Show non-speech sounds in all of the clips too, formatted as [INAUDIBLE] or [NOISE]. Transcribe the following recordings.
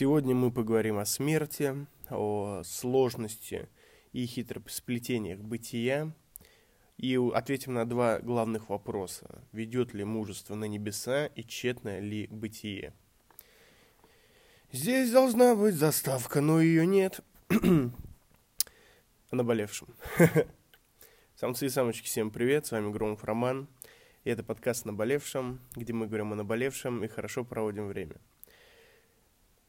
Сегодня мы поговорим о смерти, о сложности и хитросплетениях бытия и ответим на два главных вопроса. Ведет ли мужество на небеса и тщетно ли бытие? Здесь должна быть заставка, но ее нет. [CLEARS THROAT] о наболевшем. [LAUGHS] Самцы и самочки, всем привет, с вами Громов Роман. И это подкаст наболевшем, где мы говорим о наболевшем и хорошо проводим время –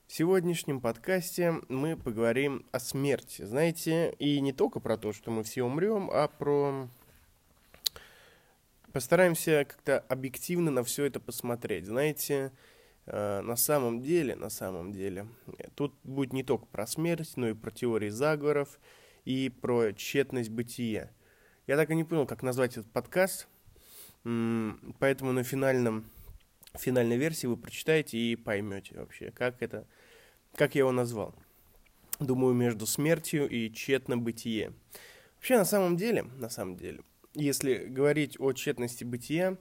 в сегодняшнем подкасте мы поговорим о смерти. Знаете, и не только про то, что мы все умрем, а про... Постараемся как-то объективно на все это посмотреть. Знаете, э, на самом деле, на самом деле, тут будет не только про смерть, но и про теории заговоров и про тщетность бытия. Я так и не понял, как назвать этот подкаст, поэтому на финальном финальной версии вы прочитаете и поймете вообще, как это как я его назвал? Думаю, между смертью и тщетно бытие. Вообще, на самом деле, на самом деле, если говорить о тщетности бытия,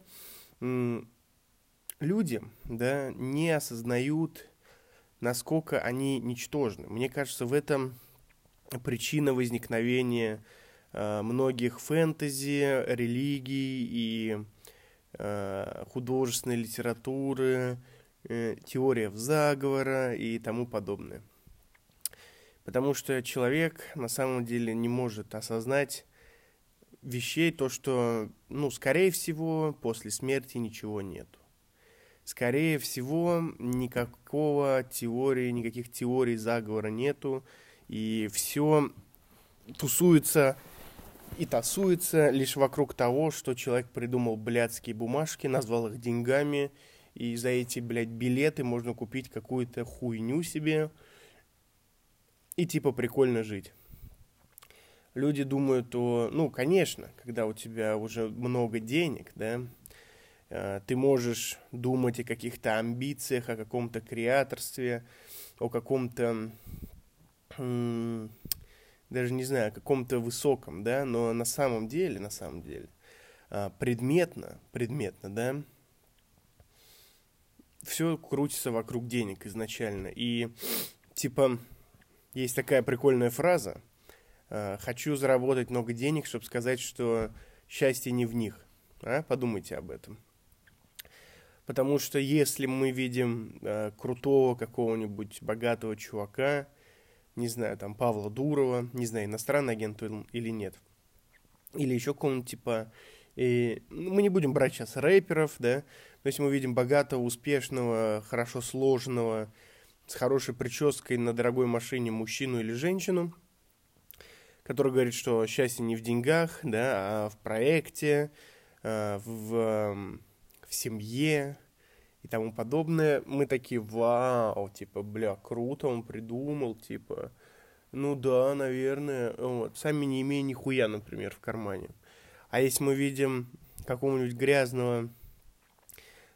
люди, да, не осознают, насколько они ничтожны. Мне кажется, в этом причина возникновения э, многих фэнтези, религий и художественной литературы, э, теория заговора и тому подобное. Потому что человек на самом деле не может осознать вещей, то, что, ну, скорее всего, после смерти ничего нету. Скорее всего, никакого теории, никаких теорий заговора нету, и все тусуется и тасуется лишь вокруг того, что человек придумал блядские бумажки, назвал их деньгами и за эти, блядь, билеты можно купить какую-то хуйню себе и типа прикольно жить. Люди думают, то, ну, конечно, когда у тебя уже много денег, да, э, ты можешь думать о каких-то амбициях, о каком-то креаторстве, о каком-то, даже не знаю, каком-то высоком, да, но на самом деле, на самом деле, э, предметно, предметно, да, все крутится вокруг денег изначально. И типа есть такая прикольная фраза. «Э, Хочу заработать много денег, чтобы сказать, что счастье не в них. А? Подумайте об этом. Потому что если мы видим э, крутого какого-нибудь богатого чувака, не знаю, там Павла Дурова, не знаю, иностранный агент или нет, или еще какого-нибудь типа, и, ну, мы не будем брать сейчас рэперов, да, то есть мы видим богатого, успешного, хорошо сложенного, с хорошей прической на дорогой машине мужчину или женщину, который говорит, что счастье не в деньгах, да, а в проекте, а, в, в семье и тому подобное. Мы такие, вау, типа, бля, круто, он придумал, типа, ну да, наверное, вот, сами не имея нихуя, например, в кармане. А если мы видим какого-нибудь грязного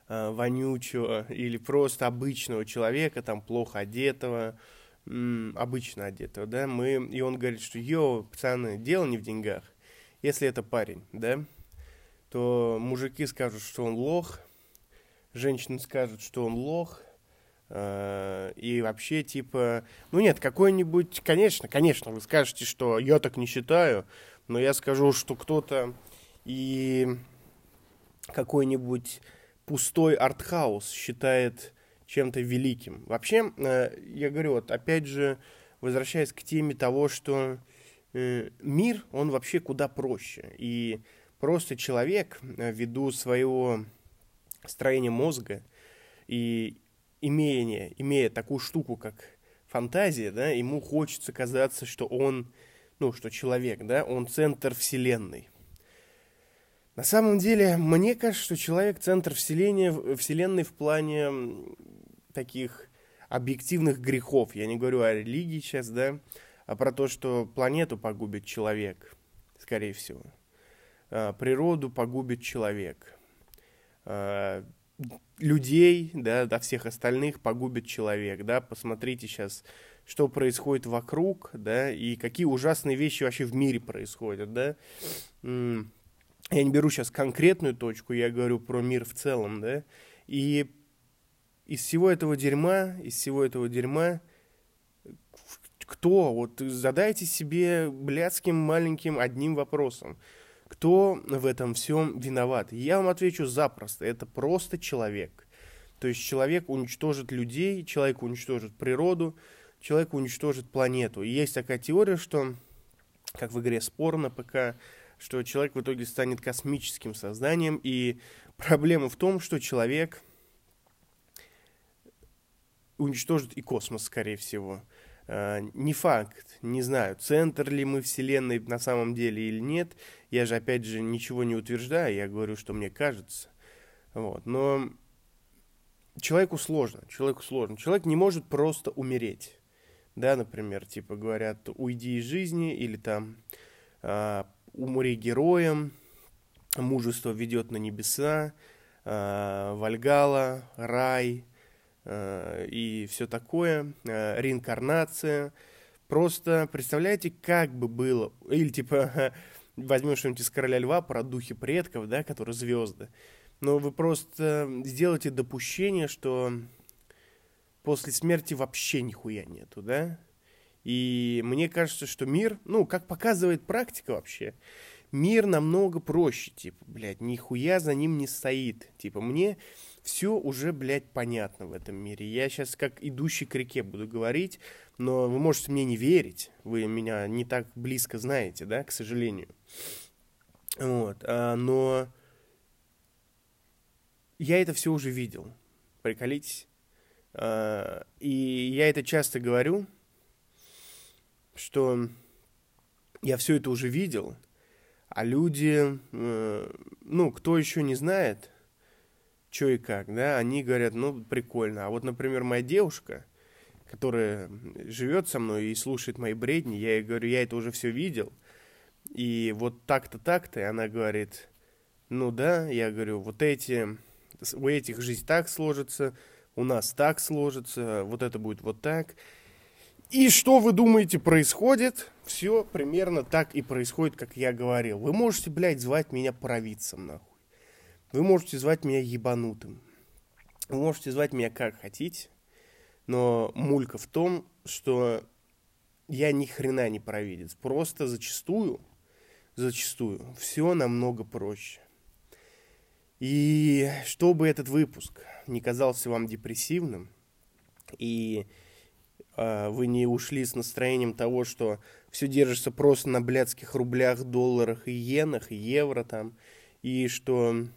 э, вонючего или просто обычного человека, там плохо одетого, м, обычно одетого, да, мы, и он говорит, что, йоу, пацаны, дело не в деньгах. Если это парень, да, то мужики скажут, что он лох, женщины скажут, что он лох, э, и вообще, типа, ну нет, какой-нибудь, конечно, конечно, вы скажете, что я так не считаю, но я скажу, что кто-то и какой-нибудь пустой артхаус считает чем-то великим. Вообще, э, я говорю, вот опять же, возвращаясь к теме того, что э, мир, он вообще куда проще. И просто человек, ввиду своего строения мозга и имея, имея такую штуку, как фантазия, да, ему хочется казаться, что он, ну, что человек, да, он центр вселенной. На самом деле, мне кажется, что человек центр вселения, вселенной в плане таких объективных грехов. Я не говорю о религии сейчас, да, а про то, что планету погубит человек, скорее всего. А, природу погубит человек. А, людей, да, до всех остальных погубит человек, да. Посмотрите сейчас, что происходит вокруг, да, и какие ужасные вещи вообще в мире происходят, да я не беру сейчас конкретную точку, я говорю про мир в целом, да, и из всего этого дерьма, из всего этого дерьма, кто? Вот задайте себе блядским маленьким одним вопросом. Кто в этом всем виноват? Я вам отвечу запросто. Это просто человек. То есть человек уничтожит людей, человек уничтожит природу, человек уничтожит планету. И есть такая теория, что, как в игре спор на ПК, что человек в итоге станет космическим созданием. И проблема в том, что человек уничтожит и космос, скорее всего. А, не факт, не знаю, центр ли мы Вселенной на самом деле или нет. Я же, опять же, ничего не утверждаю, я говорю, что мне кажется. Вот. Но человеку сложно, человеку сложно. Человек не может просто умереть. Да, например, типа говорят, уйди из жизни, или там э, умри героем, мужество ведет на небеса, э, Вальгала, рай, Э, и все такое, э, реинкарнация. Просто представляете, как бы было, или типа [LAUGHS] возьмем что-нибудь из Короля Льва про духи предков, да, которые звезды. Но вы просто сделаете допущение, что после смерти вообще нихуя нету, да? И мне кажется, что мир, ну, как показывает практика вообще, мир намного проще, типа, блядь, нихуя за ним не стоит. Типа, мне все уже, блядь, понятно в этом мире. Я сейчас как идущий к реке буду говорить, но вы можете мне не верить, вы меня не так близко знаете, да, к сожалению. Вот, а, но я это все уже видел, приколитесь. А, и я это часто говорю, что я все это уже видел, а люди, э, ну, кто еще не знает, что и как, да, они говорят, ну, прикольно. А вот, например, моя девушка, которая живет со мной и слушает мои бредни, я ей говорю, я это уже все видел, и вот так-то, так-то, и она говорит, ну да, я говорю, вот эти, у этих жизнь так сложится, у нас так сложится, вот это будет вот так. И что вы думаете происходит? Все примерно так и происходит, как я говорил. Вы можете, блядь, звать меня провидцем, нахуй. Вы можете звать меня ебанутым. Вы можете звать меня как хотите, но мулька в том, что я ни хрена не провидец. Просто зачастую, зачастую, все намного проще. И чтобы этот выпуск не казался вам депрессивным, и э, вы не ушли с настроением того, что все держится просто на блядских рублях, долларах и иенах, и евро там, и что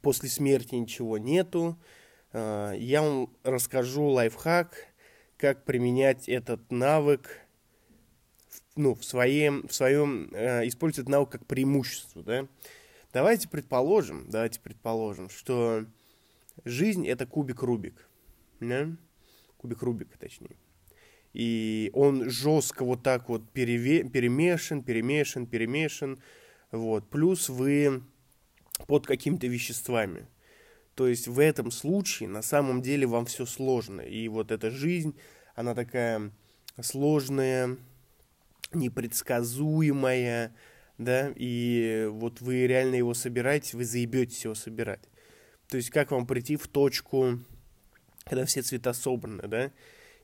после смерти ничего нету. А, я вам расскажу лайфхак, как применять этот навык ну, в своем, в своем э, использовать навык как преимущество, да. Давайте предположим, давайте предположим, что жизнь это кубик Рубик, да? Кубик Рубика, точнее. И он жестко вот так вот переве- перемешан, перемешан, перемешан. Вот. Плюс вы под какими-то веществами. То есть в этом случае на самом деле вам все сложно. И вот эта жизнь, она такая сложная, непредсказуемая, да, и вот вы реально его собираете, вы заебетесь его собирать. То есть как вам прийти в точку, когда все цвета собраны, да,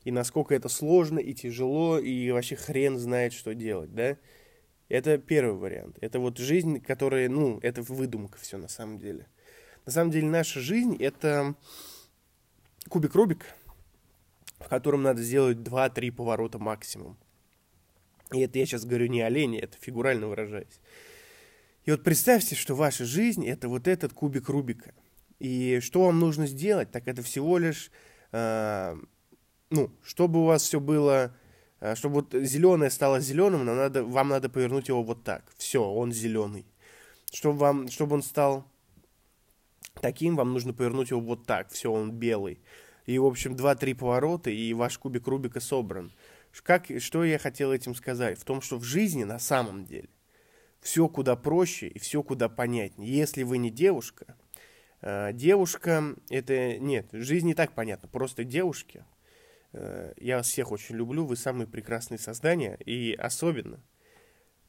и насколько это сложно и тяжело, и вообще хрен знает, что делать, да. Это первый вариант. Это вот жизнь, которая, ну, это выдумка все на самом деле. На самом деле наша жизнь это кубик Рубик, в котором надо сделать 2-3 поворота максимум. И это я сейчас говорю не о это фигурально выражаясь. И вот представьте, что ваша жизнь это вот этот кубик Рубика. И что вам нужно сделать, так это всего лишь, э, ну, чтобы у вас все было чтобы вот зеленое стало зеленым, нам надо, вам надо повернуть его вот так. Все, он зеленый. Чтобы, вам, чтобы он стал таким, вам нужно повернуть его вот так. Все, он белый. И, в общем, 2-3 поворота, и ваш кубик Рубика собран. Как, что я хотел этим сказать? В том, что в жизни на самом деле все куда проще и все куда понятнее. Если вы не девушка, э, девушка, это нет, жизнь не так понятна. Просто девушки – я вас всех очень люблю, вы самые прекрасные создания, и особенно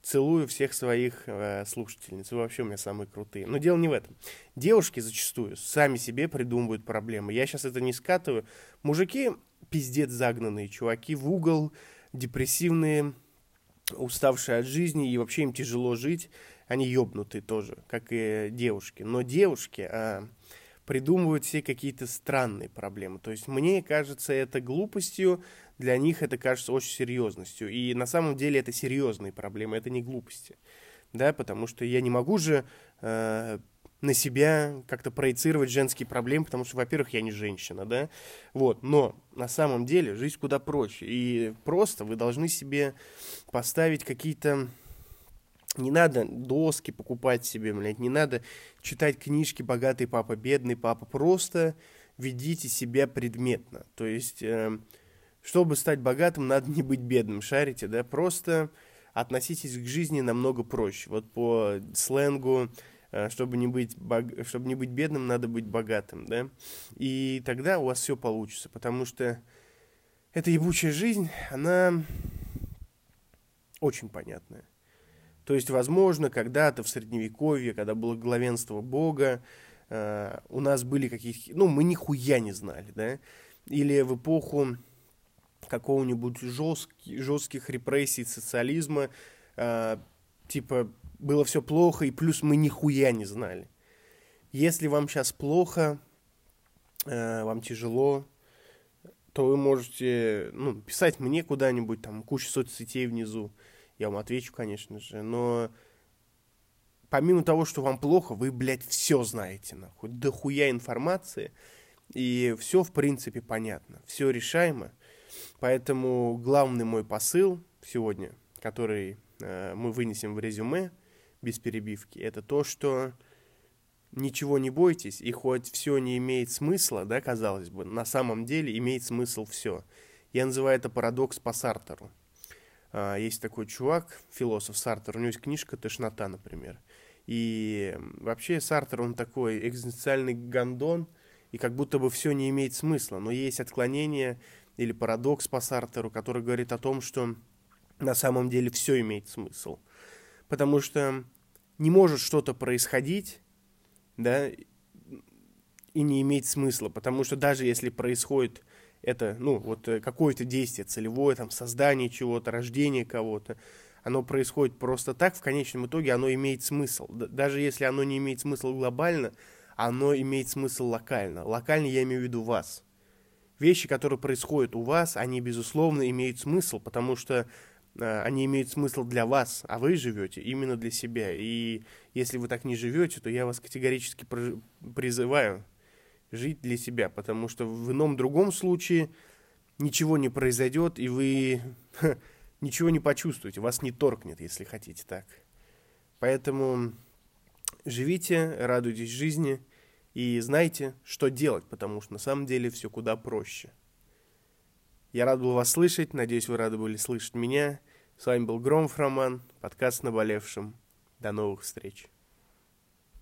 целую всех своих э, слушательниц. Вы вообще у меня самые крутые. Но дело не в этом. Девушки зачастую сами себе придумывают проблемы. Я сейчас это не скатываю. Мужики пиздец загнанные, чуваки в угол, депрессивные, уставшие от жизни, и вообще им тяжело жить. Они ёбнутые тоже, как и девушки. Но девушки а, придумывают все какие-то странные проблемы. То есть мне кажется это глупостью, для них это кажется очень серьезностью. И на самом деле это серьезные проблемы, это не глупости. Да, потому что я не могу же э, на себя как-то проецировать женские проблемы, потому что, во-первых, я не женщина, да, вот, но на самом деле жизнь куда проще, и просто вы должны себе поставить какие-то не надо доски покупать себе, блядь, не надо читать книжки «Богатый папа, бедный папа». Просто ведите себя предметно. То есть, э, чтобы стать богатым, надо не быть бедным, шарите, да? Просто относитесь к жизни намного проще. Вот по сленгу, э, чтобы не быть, бог... чтобы не быть бедным, надо быть богатым, да? И тогда у вас все получится, потому что эта ебучая жизнь, она очень понятная. То есть, возможно, когда-то в Средневековье, когда было главенство Бога, э, у нас были какие-то... Ну, мы нихуя не знали, да? Или в эпоху какого-нибудь жестких, жестких репрессий социализма, э, типа, было все плохо, и плюс мы нихуя не знали. Если вам сейчас плохо, э, вам тяжело, то вы можете ну, писать мне куда-нибудь, там куча соцсетей внизу я вам отвечу, конечно же, но помимо того, что вам плохо, вы, блядь, все знаете, нахуй, дохуя информации, и все, в принципе, понятно, все решаемо, поэтому главный мой посыл сегодня, который э, мы вынесем в резюме без перебивки, это то, что ничего не бойтесь, и хоть все не имеет смысла, да, казалось бы, на самом деле имеет смысл все. Я называю это парадокс по Сартеру. А, есть такой чувак, философ Сартер, у него есть книжка «Тошнота», например. И вообще Сартер, он такой экзистенциальный гондон, и как будто бы все не имеет смысла. Но есть отклонение или парадокс по Сартеру, который говорит о том, что на самом деле все имеет смысл. Потому что не может что-то происходить, да, и не иметь смысла. Потому что даже если происходит это, ну, вот э, какое-то действие целевое, там, создание чего-то, рождение кого-то, оно происходит просто так, в конечном итоге оно имеет смысл. Даже если оно не имеет смысла глобально, оно имеет смысл локально. Локально я имею в виду вас. Вещи, которые происходят у вас, они, безусловно, имеют смысл, потому что э, они имеют смысл для вас, а вы живете именно для себя. И если вы так не живете, то я вас категорически призываю жить для себя, потому что в ином другом случае ничего не произойдет, и вы ничего не почувствуете, вас не торкнет, если хотите так. Поэтому живите, радуйтесь жизни и знайте, что делать, потому что на самом деле все куда проще. Я рад был вас слышать, надеюсь, вы рады были слышать меня. С вами был Громов Роман, подкаст «Наболевшим». До новых встреч.